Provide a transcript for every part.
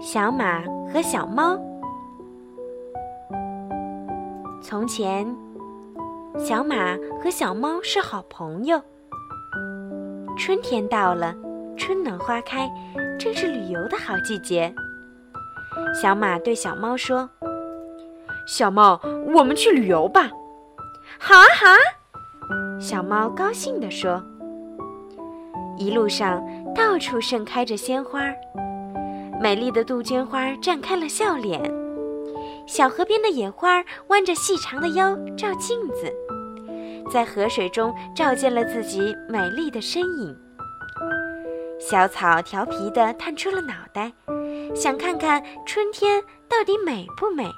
小马和小猫。从前，小马和小猫是好朋友。春天到了，春暖花开，正是旅游的好季节。小马对小猫说：“小猫，我们去旅游吧。”“好啊，好啊！”小猫高兴地说。一路上，到处盛开着鲜花，美丽的杜鹃花绽开了笑脸，小河边的野花弯着细长的腰照镜子，在河水中照见了自己美丽的身影。小草调皮地探出了脑袋，想看看春天到底美不美。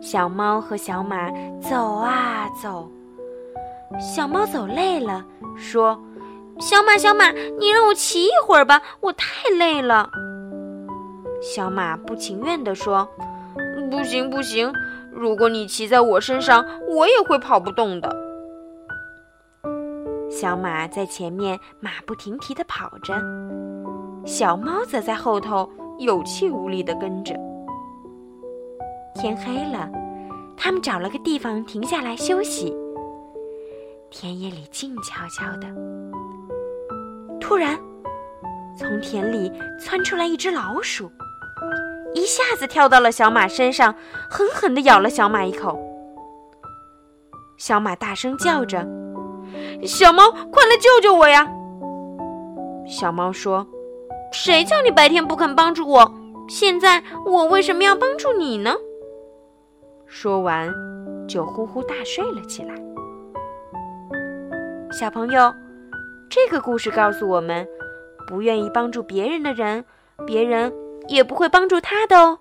小猫和小马走啊走，小猫走累了，说：“小马，小马，你让我骑一会儿吧，我太累了。”小马不情愿地说：“不行，不行，如果你骑在我身上，我也会跑不动的。”小马在前面马不停蹄地跑着，小猫则在后头有气无力地跟着。天黑了，他们找了个地方停下来休息。田野里静悄悄的，突然，从田里窜出来一只老鼠，一下子跳到了小马身上，狠狠地咬了小马一口。小马大声叫着。小猫，快来救救我呀！小猫说：“谁叫你白天不肯帮助我？现在我为什么要帮助你呢？”说完，就呼呼大睡了起来。小朋友，这个故事告诉我们：不愿意帮助别人的人，别人也不会帮助他的哦。